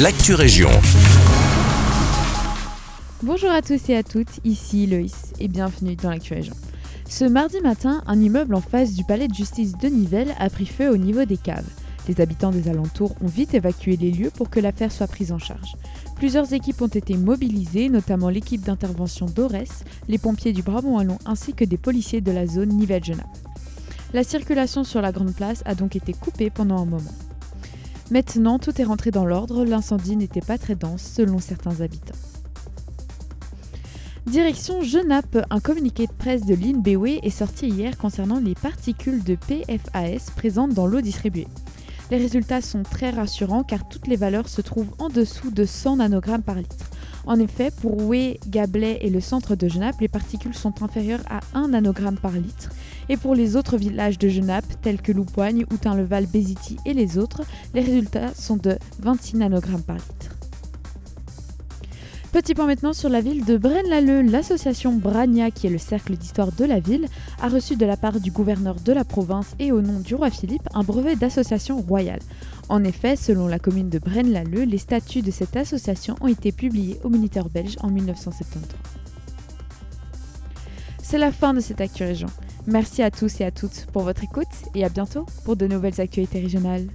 l'actu région. Bonjour à tous et à toutes, ici Loïs et bienvenue dans l'actu région. Ce mardi matin, un immeuble en face du palais de justice de Nivelles a pris feu au niveau des caves. Les habitants des alentours ont vite évacué les lieux pour que l'affaire soit prise en charge. Plusieurs équipes ont été mobilisées, notamment l'équipe d'intervention d'Ores, les pompiers du Brabant-Wallon ainsi que des policiers de la zone Nivelles-Genappe. La circulation sur la grande place a donc été coupée pendant un moment. Maintenant, tout est rentré dans l'ordre, l'incendie n'était pas très dense selon certains habitants. Direction Genappe, un communiqué de presse de l'INBW est sorti hier concernant les particules de PFAS présentes dans l'eau distribuée. Les résultats sont très rassurants car toutes les valeurs se trouvent en dessous de 100 nanogrammes par litre. En effet, pour Oué, Gablais et le centre de Genappe, les particules sont inférieures à 1 nanogramme par litre. Et pour les autres villages de Genappe, tels que Loupoigne, Outin-le-Val, Béziti et les autres, les résultats sont de 26 nanogrammes par litre. Petit point maintenant sur la ville de Braine-l'Alleud. L'association Bragna, qui est le cercle d'histoire de la ville, a reçu de la part du gouverneur de la province et au nom du roi Philippe un brevet d'association royale. En effet, selon la commune de Braine-l'Alleud, les statuts de cette association ont été publiés au Moniteur belge en 1973. C'est la fin de cette Actu. Merci à tous et à toutes pour votre écoute et à bientôt pour de nouvelles actualités régionales.